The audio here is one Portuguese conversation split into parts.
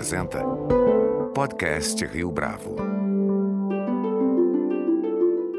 apresenta Podcast Rio Bravo.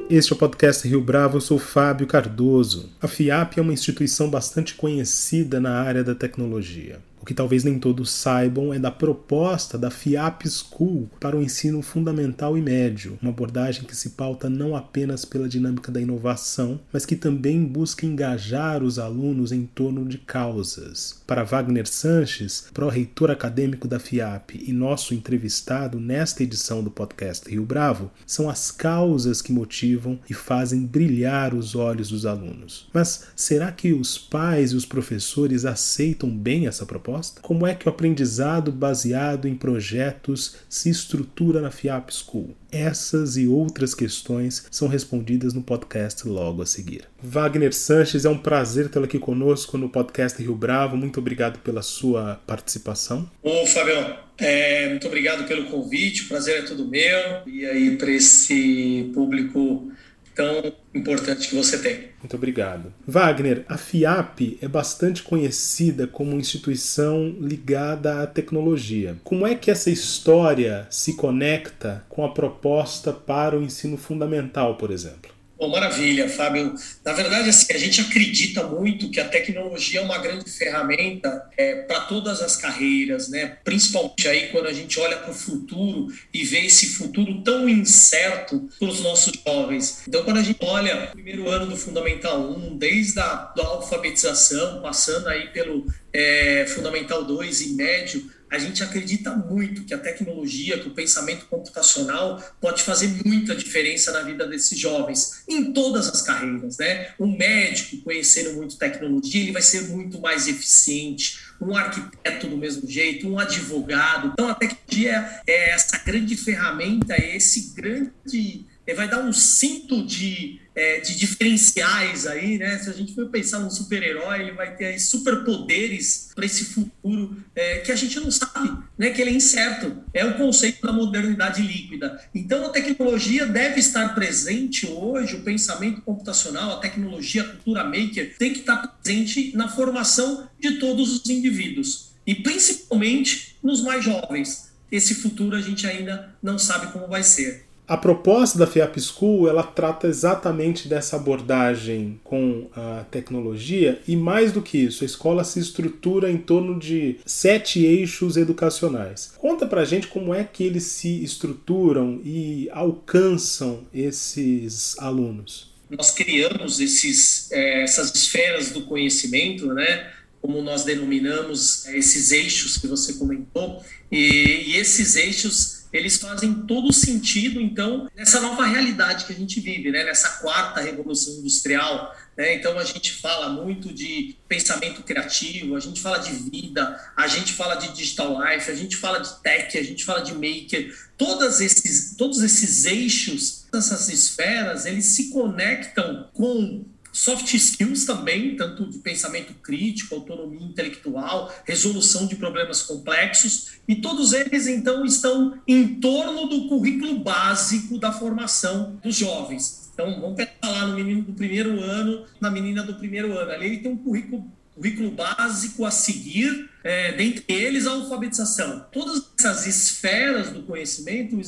Este é o podcast Rio Bravo, eu sou Fábio Cardoso. A FIAP é uma instituição bastante conhecida na área da tecnologia. Que talvez nem todos saibam é da proposta da FIAP School para o ensino fundamental e médio, uma abordagem que se pauta não apenas pela dinâmica da inovação, mas que também busca engajar os alunos em torno de causas. Para Wagner Sanches, pró-reitor acadêmico da FIAP e nosso entrevistado nesta edição do podcast Rio Bravo, são as causas que motivam e fazem brilhar os olhos dos alunos. Mas será que os pais e os professores aceitam bem essa proposta? Como é que o aprendizado baseado em projetos se estrutura na FIAP School? Essas e outras questões são respondidas no podcast logo a seguir. Wagner Sanches, é um prazer tê-lo aqui conosco no podcast Rio Bravo. Muito obrigado pela sua participação. Ô, Fabião, é, muito obrigado pelo convite. O prazer é todo meu. E aí, para esse público tão importante que você tem. Muito obrigado. Wagner, a FIAP é bastante conhecida como instituição ligada à tecnologia. Como é que essa história se conecta com a proposta para o ensino fundamental, por exemplo? Bom, maravilha, Fábio. Na verdade, assim, a gente acredita muito que a tecnologia é uma grande ferramenta é, para todas as carreiras, né? principalmente aí quando a gente olha para o futuro e vê esse futuro tão incerto para os nossos jovens. Então, quando a gente olha o primeiro ano do Fundamental 1, desde a alfabetização, passando aí pelo é, Fundamental 2 e médio, a gente acredita muito que a tecnologia, que o pensamento computacional pode fazer muita diferença na vida desses jovens, em todas as carreiras, né? Um médico conhecendo muito tecnologia, ele vai ser muito mais eficiente, um arquiteto do mesmo jeito, um advogado. Então a tecnologia é essa grande ferramenta, é esse grande ele vai dar um cinto de, é, de diferenciais aí, né? Se a gente for pensar num super-herói, ele vai ter aí superpoderes para esse futuro é, que a gente não sabe, né? Que ele é incerto. É o conceito da modernidade líquida. Então, a tecnologia deve estar presente hoje, o pensamento computacional, a tecnologia, a cultura maker, tem que estar presente na formação de todos os indivíduos. E principalmente nos mais jovens. Esse futuro a gente ainda não sabe como vai ser. A proposta da FIAP School ela trata exatamente dessa abordagem com a tecnologia e mais do que isso, a escola se estrutura em torno de sete eixos educacionais. Conta pra gente como é que eles se estruturam e alcançam esses alunos. Nós criamos esses, é, essas esferas do conhecimento, né? como nós denominamos esses eixos que você comentou, e, e esses eixos eles fazem todo sentido, então, nessa nova realidade que a gente vive, né? nessa quarta revolução industrial. Né? Então, a gente fala muito de pensamento criativo, a gente fala de vida, a gente fala de digital life, a gente fala de tech, a gente fala de maker. Todos esses, todos esses eixos, essas esferas, eles se conectam com soft skills também, tanto de pensamento crítico, autonomia intelectual, resolução de problemas complexos, e todos eles então estão em torno do currículo básico da formação dos jovens. Então, vamos pensar lá no menino do primeiro ano, na menina do primeiro ano. Ali ele tem um currículo, currículo básico a seguir, é, dentre eles a alfabetização. Todas essas esferas do conhecimento,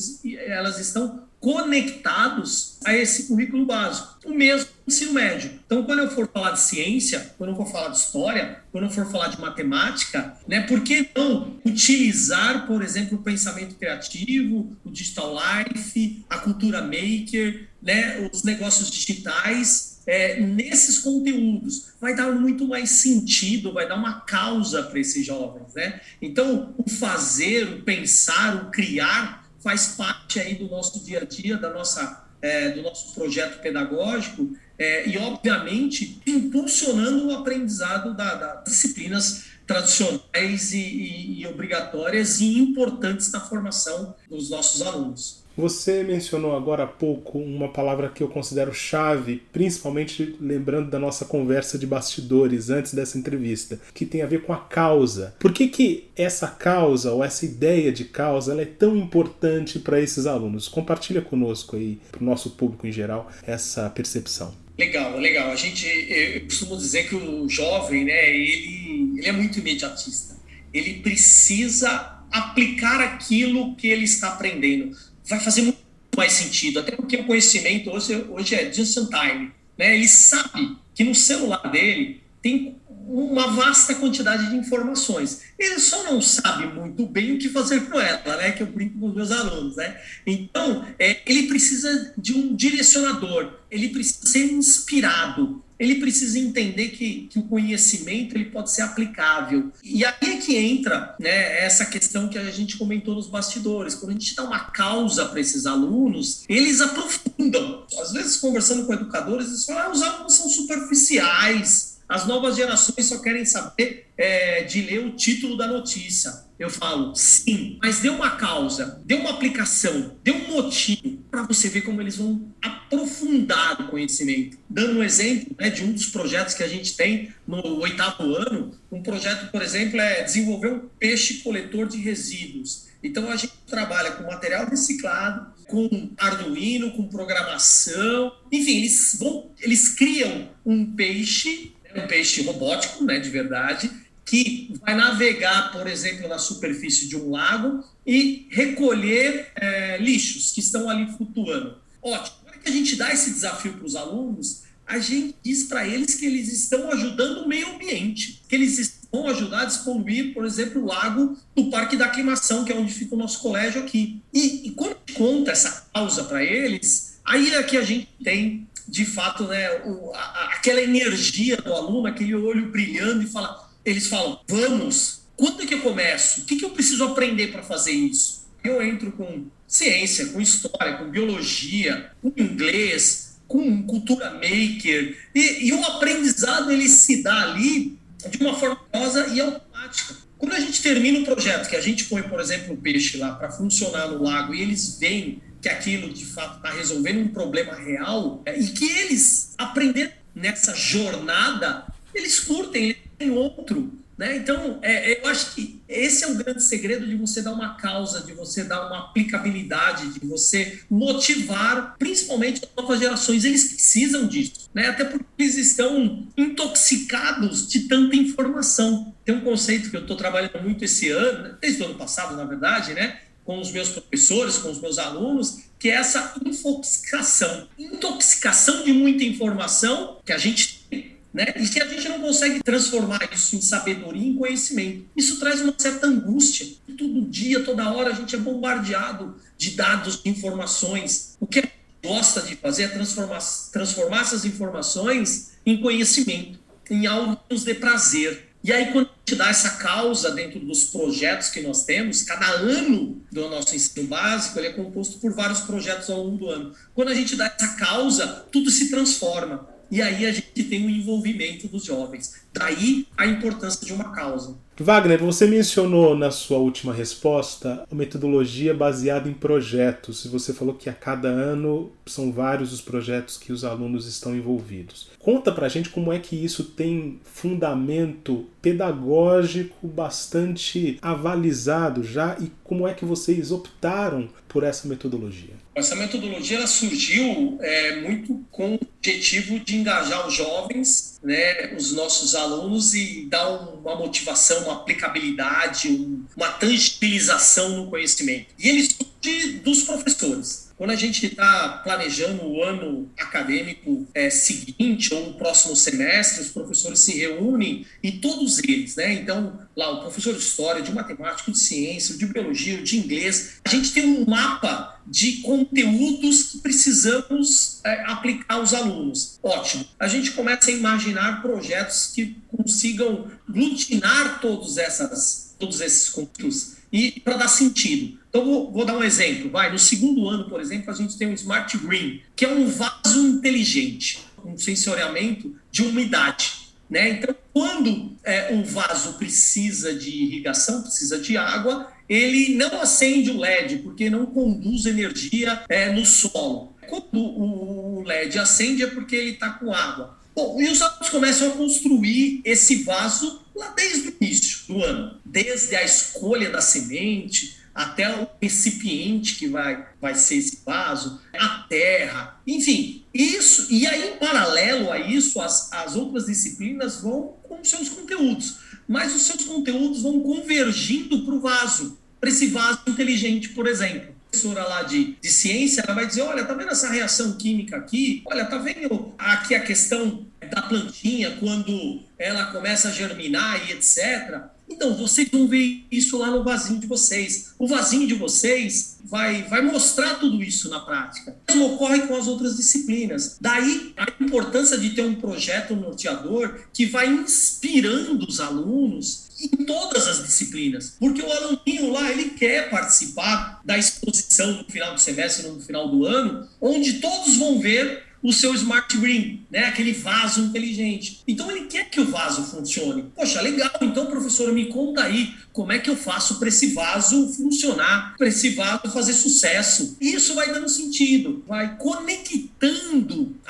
elas estão conectados a esse currículo básico. O mesmo ensino médio. Então, quando eu for falar de ciência, quando eu for falar de história, quando eu for falar de matemática, né, por que não utilizar, por exemplo, o pensamento criativo, o digital life, a cultura maker, né, os negócios digitais é, nesses conteúdos? Vai dar muito mais sentido, vai dar uma causa para esses jovens, né? Então, o fazer, o pensar, o criar faz parte aí do nosso dia a dia, da nossa, é, do nosso projeto pedagógico é, e, obviamente, impulsionando o aprendizado da, das disciplinas tradicionais e, e, e obrigatórias e importantes na formação dos nossos alunos. Você mencionou agora há pouco uma palavra que eu considero chave, principalmente lembrando da nossa conversa de bastidores antes dessa entrevista, que tem a ver com a causa. Por que, que essa causa ou essa ideia de causa é tão importante para esses alunos? Compartilha conosco aí, para o nosso público em geral, essa percepção. Legal, legal. A gente, eu costumo dizer que o jovem, né, ele, ele é muito imediatista. Ele precisa aplicar aquilo que ele está aprendendo. Vai fazer muito mais sentido, até porque o conhecimento hoje, hoje é just in time. Né? Ele sabe que no celular dele tem uma vasta quantidade de informações. Ele só não sabe muito bem o que fazer com ela, né? Que eu brinco com os meus alunos, né? Então, é, ele precisa de um direcionador, ele precisa ser inspirado, ele precisa entender que, que o conhecimento ele pode ser aplicável. E aí é que entra né, essa questão que a gente comentou nos bastidores. Quando a gente dá uma causa para esses alunos, eles aprofundam. Às vezes, conversando com educadores, eles falam: ah, os alunos são superficiais as novas gerações só querem saber é, de ler o título da notícia. Eu falo, sim, mas dê uma causa, dê uma aplicação, dê um motivo para você ver como eles vão aprofundar o conhecimento. Dando um exemplo né, de um dos projetos que a gente tem no oitavo ano, um projeto, por exemplo, é desenvolver um peixe coletor de resíduos. Então a gente trabalha com material reciclado, com Arduino, com programação, enfim, eles vão, eles criam um peixe um peixe robótico, né, de verdade, que vai navegar, por exemplo, na superfície de um lago e recolher é, lixos que estão ali flutuando. Ótimo. Agora que a gente dá esse desafio para os alunos, a gente diz para eles que eles estão ajudando o meio ambiente, que eles vão ajudar a despoluir, por exemplo, o lago do Parque da Aclimação, que é onde fica o nosso colégio aqui. E, e quando a gente conta essa causa para eles, aí é que a gente tem de fato, né, o, a, aquela energia do aluno, aquele olho brilhando e fala, eles falam, vamos, quando é que eu começo? O que, que eu preciso aprender para fazer isso? Eu entro com ciência, com história, com biologia, com inglês, com cultura maker, e, e o aprendizado ele se dá ali de uma forma rosa e automática. Quando a gente termina o projeto, que a gente põe, por exemplo, o peixe lá para funcionar no lago e eles veem que aquilo de fato está resolvendo um problema real é, e que eles aprenderam nessa jornada, eles curtem, eles têm outro. Né? Então, é, eu acho que esse é o grande segredo de você dar uma causa, de você dar uma aplicabilidade, de você motivar, principalmente as novas gerações. Eles precisam disso, né? até porque eles estão intoxicados de tanta informação. Tem um conceito que eu estou trabalhando muito esse ano, desde o ano passado, na verdade, né? Com os meus professores, com os meus alunos, que é essa intoxicação. Intoxicação de muita informação que a gente tem, né? E que a gente não consegue transformar isso em sabedoria, em conhecimento. Isso traz uma certa angústia. Todo dia, toda hora, a gente é bombardeado de dados, de informações. O que a gente gosta de fazer é transformar, transformar essas informações em conhecimento, em algo que nos dê prazer. E aí, quando a gente dá essa causa dentro dos projetos que nós temos, cada ano do nosso ensino básico ele é composto por vários projetos ao longo do ano. Quando a gente dá essa causa, tudo se transforma. E aí a gente tem o envolvimento dos jovens. Daí a importância de uma causa. Wagner, você mencionou na sua última resposta a metodologia baseada em projetos, você falou que a cada ano são vários os projetos que os alunos estão envolvidos. Conta pra gente como é que isso tem fundamento pedagógico bastante avalizado já e como é que vocês optaram por essa metodologia. Essa metodologia ela surgiu é, muito com o objetivo de engajar os jovens, né, os nossos alunos e dar uma motivação uma aplicabilidade, um, uma tangibilização no conhecimento. E ele surge dos professores. Quando a gente está planejando o ano acadêmico é, seguinte ou o próximo semestre, os professores se reúnem e todos eles, né? Então, lá o professor de história, de matemática, de ciência, de biologia, de inglês, a gente tem um mapa de conteúdos que precisamos é, aplicar aos alunos. Ótimo. A gente começa a imaginar projetos que consigam glutinar todos, essas, todos esses conteúdos e para dar sentido. Então, vou, vou, dar um exemplo. Vai, no segundo ano, por exemplo, a gente tem o Smart Green, que é um vaso inteligente, um sensoriamento de umidade. Né? Então, quando é, um vaso precisa de irrigação, precisa de água, ele não acende o LED, porque não conduz energia é, no solo. Quando o LED acende é porque ele está com água. Bom, e os alunos começam a construir esse vaso lá desde o início do ano, desde a escolha da semente, até o recipiente que vai, vai ser esse vaso, a terra, enfim, isso, e aí em paralelo a isso, as, as outras disciplinas vão com seus conteúdos, mas os seus conteúdos vão convergindo para o vaso, para esse vaso inteligente, por exemplo professora lá de, de ciência, ela vai dizer, olha, tá vendo essa reação química aqui? Olha, tá vendo aqui a questão da plantinha, quando ela começa a germinar e etc. Então, vocês vão ver isso lá no vasinho de vocês. O vasinho de vocês vai, vai mostrar tudo isso na prática. Isso ocorre com as outras disciplinas. Daí a importância de ter um projeto norteador que vai inspirando os alunos em todas as disciplinas. Porque o aluninho lá, ele quer participar da exposição no final do semestre, no final do ano, onde todos vão ver o seu smart ring, né? aquele vaso inteligente. Então ele quer que o vaso funcione. Poxa, legal, então professora, me conta aí como é que eu faço para esse vaso funcionar, para esse vaso fazer sucesso. Isso vai dando sentido, vai conectando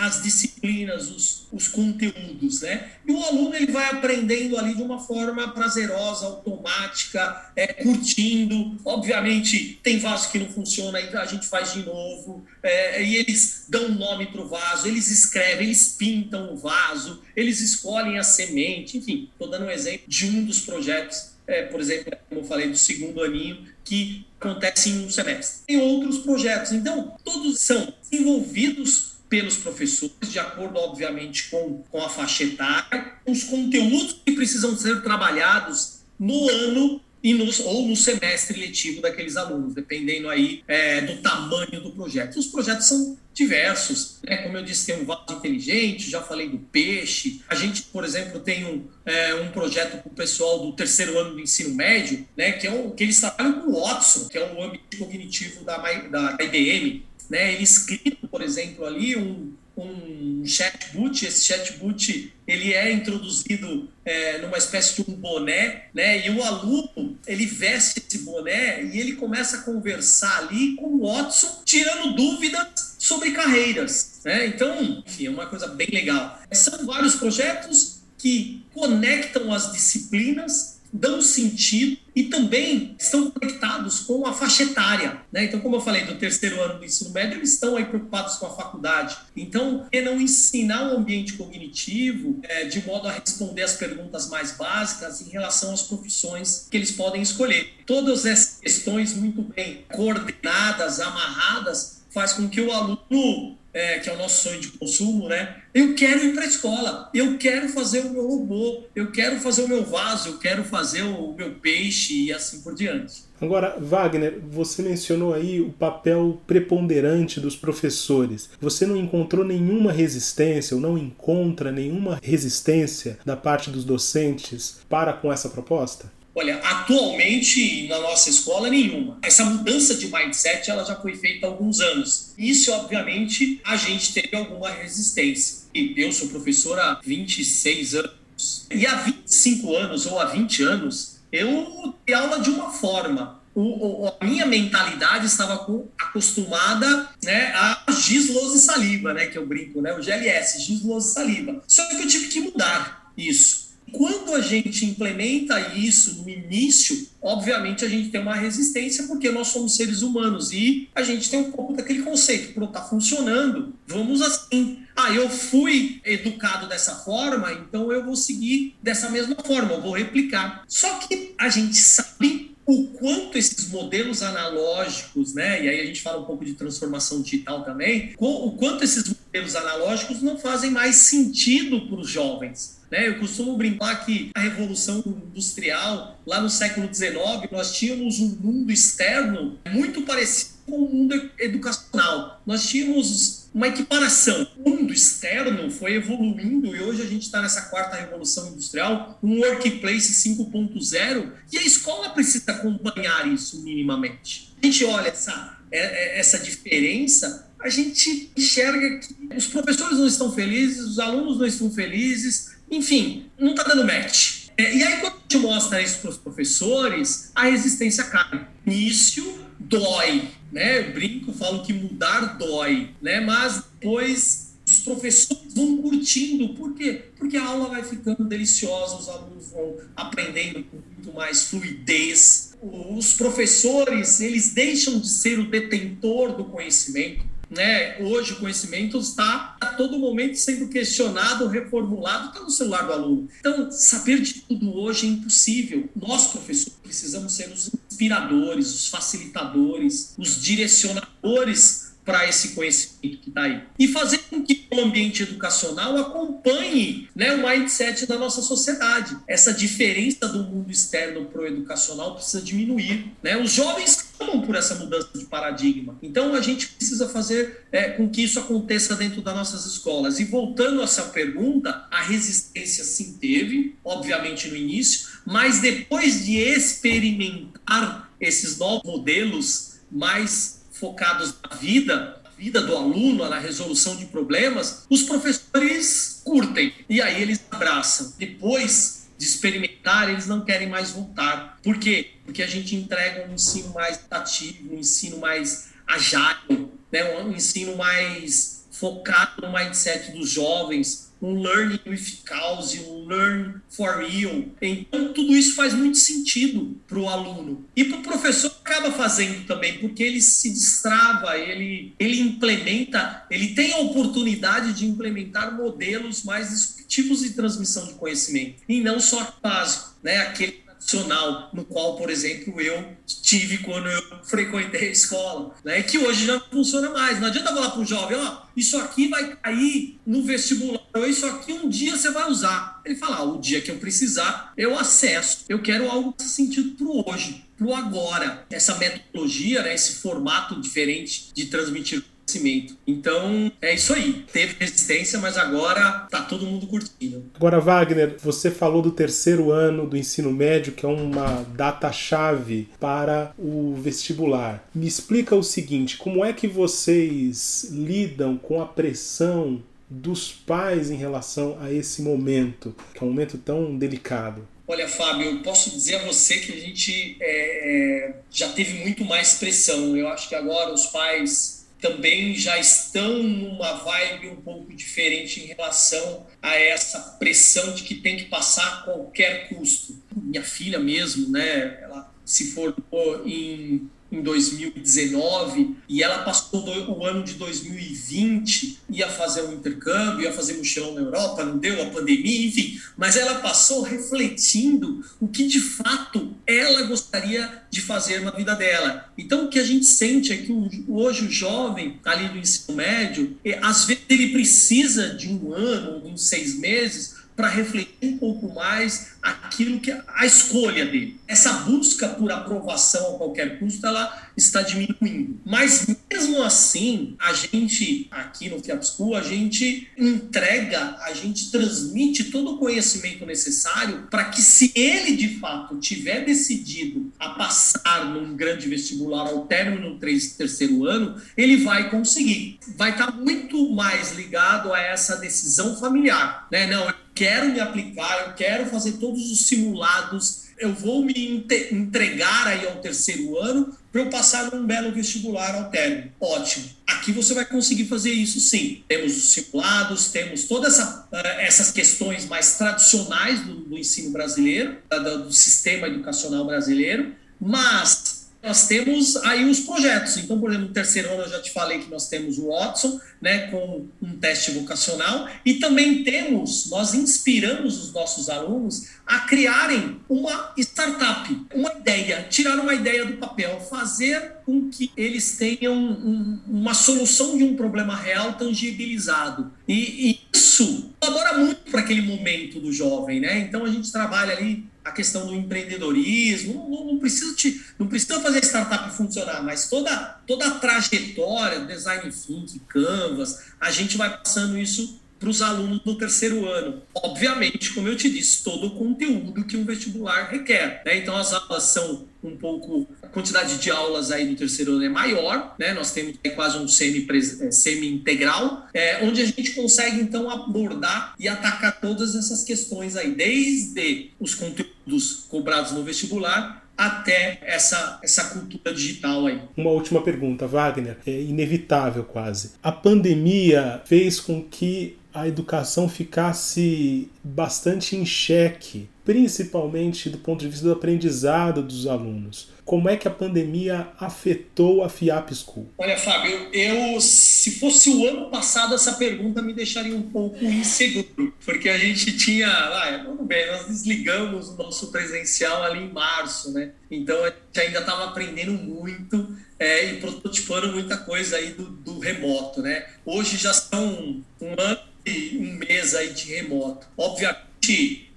as disciplinas, os, os conteúdos, né? E o aluno ele vai aprendendo ali de uma forma prazerosa, automática, é, curtindo. Obviamente, tem vaso que não funciona, aí a gente faz de novo. É, e eles dão nome para o vaso, eles escrevem, eles pintam o vaso, eles escolhem a semente. Enfim, estou dando um exemplo de um dos projetos, é, por exemplo, como eu falei, do segundo aninho, que acontece em um semestre. Tem outros projetos. Então, todos são desenvolvidos pelos professores, de acordo, obviamente, com, com a faixa etária, os conteúdos que precisam ser trabalhados no ano e no, ou no semestre letivo daqueles alunos, dependendo aí é, do tamanho do projeto. Os projetos são diversos, né? como eu disse, tem um vaso inteligente, já falei do peixe. A gente, por exemplo, tem um, é, um projeto com o pessoal do terceiro ano do ensino médio, né? que, é um, que eles trabalham com o Watson, que é um ambiente cognitivo da, da IBM, né? Eles criam, por exemplo, ali um, um chatbot. Esse chatbot ele é introduzido é, numa espécie de um boné, né? E o aluno ele veste esse boné e ele começa a conversar ali com o Watson, tirando dúvidas sobre carreiras, né? Então, enfim, é uma coisa bem legal. São vários projetos que conectam as disciplinas dão sentido e também estão conectados com a faixa etária. Né? Então, como eu falei, do terceiro ano do ensino médio, eles estão aí preocupados com a faculdade. Então, é não ensinar o ambiente cognitivo é, de modo a responder as perguntas mais básicas em relação às profissões que eles podem escolher. Todas essas questões muito bem coordenadas, amarradas, faz com que o aluno é, que é o nosso sonho de consumo, né? Eu quero ir para a escola, eu quero fazer o meu robô, eu quero fazer o meu vaso, eu quero fazer o meu peixe e assim por diante. Agora, Wagner, você mencionou aí o papel preponderante dos professores. Você não encontrou nenhuma resistência ou não encontra nenhuma resistência da parte dos docentes para com essa proposta? Olha, atualmente na nossa escola nenhuma. Essa mudança de mindset ela já foi feita há alguns anos. Isso, obviamente, a gente teve alguma resistência. E eu sou professor há 26 anos. E há 25 anos ou há 20 anos, eu dei aula de uma forma. O, o, a minha mentalidade estava acostumada né, a giz, lousa e saliva, né, que eu brinco, né, o GLS, giz, lousa e saliva. Só que eu tive que mudar isso. Quando a gente implementa isso no início, obviamente a gente tem uma resistência porque nós somos seres humanos e a gente tem um pouco daquele conceito, pronto, tá funcionando, vamos assim. Ah, eu fui educado dessa forma, então eu vou seguir dessa mesma forma, eu vou replicar. Só que a gente sabe o quanto esses modelos analógicos, né, e aí a gente fala um pouco de transformação digital também, o quanto esses modelos analógicos não fazem mais sentido para os jovens. Né? Eu costumo brincar que a Revolução Industrial, lá no século XIX, nós tínhamos um mundo externo muito parecido com o mundo educacional. Nós tínhamos uma equiparação. O mundo externo foi evoluindo e hoje a gente está nessa quarta revolução industrial, um workplace 5.0, e a escola precisa acompanhar isso minimamente. A gente olha essa, é, é, essa diferença, a gente enxerga que os professores não estão felizes, os alunos não estão felizes, enfim, não está dando match. É, e aí, quando a gente mostra isso para os professores, a resistência cai. Início dói, né? Eu brinco, falo que mudar dói, né? Mas depois os professores vão curtindo. Por quê? Porque a aula vai ficando deliciosa, os alunos vão aprendendo com muito mais fluidez. Os professores, eles deixam de ser o detentor do conhecimento né? Hoje o conhecimento está a todo momento sendo questionado, reformulado, está no celular do aluno. Então, saber de tudo hoje é impossível. Nós, professores, precisamos ser os inspiradores, os facilitadores, os direcionadores para esse conhecimento que está aí. E fazer com que o ambiente educacional acompanhe né, o mindset da nossa sociedade. Essa diferença do mundo externo para o educacional precisa diminuir. Né? Os jovens clamam por essa mudança de paradigma. Então a gente precisa fazer é, com que isso aconteça dentro das nossas escolas. E voltando a essa pergunta, a resistência sim teve, obviamente no início, mas depois de experimentar esses novos modelos mais focados na vida, vida do aluno, na resolução de problemas, os professores curtem e aí eles abraçam. Depois de experimentar, eles não querem mais voltar. Por quê? Porque a gente entrega um ensino mais ativo, um ensino mais agile, né? um ensino mais focado no mindset dos jovens, um learning with cause, um learn for real. Então, tudo isso faz muito sentido para o aluno. E para o professor acaba fazendo também, porque ele se destrava, ele, ele implementa, ele tem a oportunidade de implementar modelos mais disruptivos de transmissão de conhecimento, e não só básico, né? aquele tradicional, no qual, por exemplo, eu tive quando eu frequentei a escola, né? que hoje já não funciona mais. Não adianta falar para um jovem, ó, isso aqui vai cair no vestibular, ou isso aqui um dia você vai usar. Ele fala, ah, o dia que eu precisar, eu acesso. Eu quero algo nesse sentido para o hoje, para o agora. Essa metodologia, né, esse formato diferente de transmitir conhecimento. Então, é isso aí. Teve resistência, mas agora tá todo mundo curtindo. Agora, Wagner, você falou do terceiro ano do ensino médio, que é uma data-chave para o vestibular. Me explica o seguinte: como é que vocês lidam com a pressão dos pais em relação a esse momento, que é um momento tão delicado? Olha, Fábio, eu posso dizer a você que a gente é, é já teve muito mais pressão. Eu acho que agora os pais também já estão numa vibe um pouco diferente em relação a essa pressão de que tem que passar a qualquer custo. Minha filha mesmo, né, ela se formou em em 2019 e ela passou o ano de 2020, ia fazer um intercâmbio, ia fazer mochilão na Europa, não deu a pandemia, enfim, mas ela passou refletindo o que de fato ela gostaria de fazer na vida dela. Então o que a gente sente é que hoje o jovem ali do ensino médio, às vezes ele precisa de um ano, uns seis meses, para refletir um pouco mais aquilo que a escolha dele. Essa busca por aprovação a qualquer custo, ela está diminuindo. Mas mesmo assim, a gente aqui no Fiat School, a gente entrega, a gente transmite todo o conhecimento necessário para que se ele de fato tiver decidido a passar num grande vestibular ao término do terceiro ano, ele vai conseguir. Vai estar muito mais ligado a essa decisão familiar, né? Não, eu quero me aplicar, eu quero fazer todos os simulados eu vou me entregar aí ao terceiro ano para eu passar num belo vestibular ao término. Ótimo. Aqui você vai conseguir fazer isso sim. Temos os simulados, temos todas essa, eh, essas questões mais tradicionais do, do ensino brasileiro, do sistema educacional brasileiro, mas nós temos aí os projetos. Então, por exemplo, no terceiro ano eu já te falei que nós temos o Watson, né, com um teste vocacional, e também temos, nós inspiramos os nossos alunos a criarem uma startup, uma ideia, tirar uma ideia do papel, fazer com que eles tenham um, uma solução de um problema real tangibilizado. E, e isso colabora muito para aquele momento do jovem, né? Então a gente trabalha ali a questão do empreendedorismo, não, não, precisa te, não precisa fazer a startup funcionar, mas toda, toda a trajetória, design thinking, canvas, a gente vai passando isso para os alunos do terceiro ano. Obviamente, como eu te disse, todo o conteúdo que um vestibular requer. Né? Então, as aulas são um pouco. A quantidade de aulas aí no terceiro ano é maior, né? nós temos quase um é, semi-integral, é, onde a gente consegue, então, abordar e atacar todas essas questões aí, desde os conteúdos cobrados no vestibular até essa, essa cultura digital aí. Uma última pergunta, Wagner, é inevitável quase. A pandemia fez com que a educação ficasse bastante em xeque principalmente do ponto de vista do aprendizado dos alunos. Como é que a pandemia afetou a FIAP School? Olha, Fábio, eu, se fosse o ano passado, essa pergunta me deixaria um pouco inseguro, porque a gente tinha, ah, tudo bem, nós desligamos o nosso presencial ali em março, né? Então a gente ainda estava aprendendo muito é, e prototipando muita coisa aí do, do remoto, né? Hoje já são um ano e um mês aí de remoto. Obviamente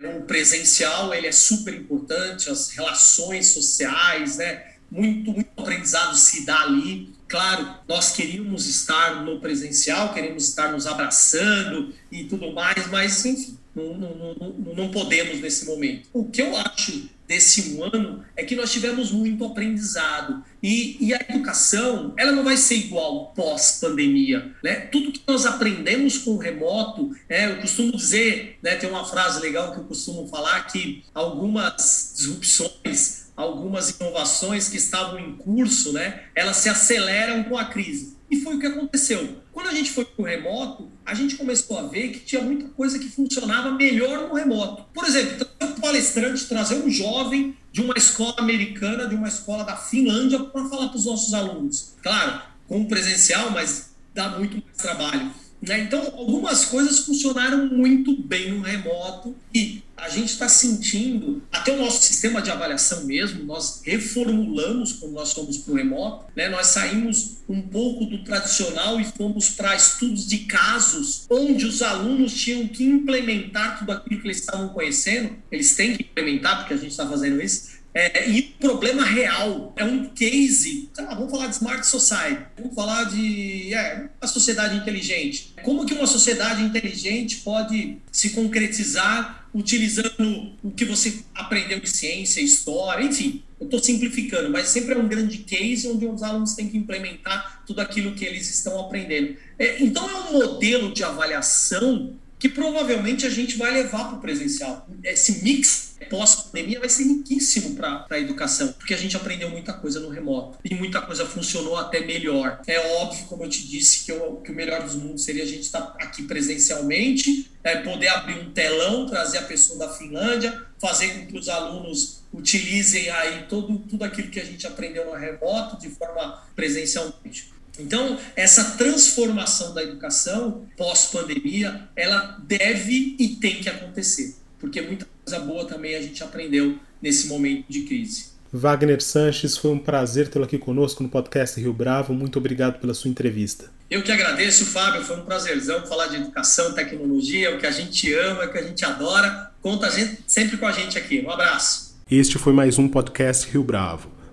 o presencial ele é super importante, as relações sociais, né? Muito, muito aprendizado se dá ali. Claro, nós queríamos estar no presencial, queremos estar nos abraçando e tudo mais, mas enfim, não, não, não, podemos nesse momento. O que eu acho desse um ano é que nós tivemos muito aprendizado. E, e a educação, ela não vai ser igual pós-pandemia. Né? Tudo que nós aprendemos com o remoto, né, eu costumo dizer, né, tem uma frase legal que eu costumo falar, que algumas disrupções, algumas inovações que estavam em curso, né, elas se aceleram com a crise. E foi o que aconteceu. Quando a gente foi para o remoto, a gente começou a ver que tinha muita coisa que funcionava melhor no remoto. Por exemplo, trazer um palestrante, trazer um jovem de uma escola americana, de uma escola da Finlândia, para falar para os nossos alunos. Claro, com presencial, mas dá muito mais trabalho. Né? Então, algumas coisas funcionaram muito bem no remoto e a gente está sentindo, até o nosso sistema de avaliação mesmo, nós reformulamos quando nós fomos para o remoto, né? nós saímos um pouco do tradicional e fomos para estudos de casos, onde os alunos tinham que implementar tudo aquilo que eles estavam conhecendo, eles têm que implementar, porque a gente está fazendo isso, é, e problema real é um case. Lá, vamos falar de Smart Society, vamos falar de é, a sociedade inteligente. Como que uma sociedade inteligente pode se concretizar utilizando o que você aprendeu de ciência, história, enfim. Eu estou simplificando, mas sempre é um grande case onde os alunos têm que implementar tudo aquilo que eles estão aprendendo. É, então, é um modelo de avaliação que provavelmente a gente vai levar para o presencial. Esse mix pós-pandemia vai ser riquíssimo para a educação, porque a gente aprendeu muita coisa no remoto e muita coisa funcionou até melhor. É óbvio, como eu te disse, que, eu, que o melhor dos mundos seria a gente estar tá aqui presencialmente, é, poder abrir um telão, trazer a pessoa da Finlândia, fazer com que os alunos utilizem aí todo, tudo aquilo que a gente aprendeu no remoto de forma presencialmente. Então, essa transformação da educação pós-pandemia, ela deve e tem que acontecer, porque muita coisa boa também a gente aprendeu nesse momento de crise. Wagner Sanches, foi um prazer tê-lo aqui conosco no podcast Rio Bravo. Muito obrigado pela sua entrevista. Eu que agradeço, Fábio. Foi um prazerzão falar de educação, tecnologia, o que a gente ama, o que a gente adora. Conta a gente, sempre com a gente aqui. Um abraço. Este foi mais um podcast Rio Bravo.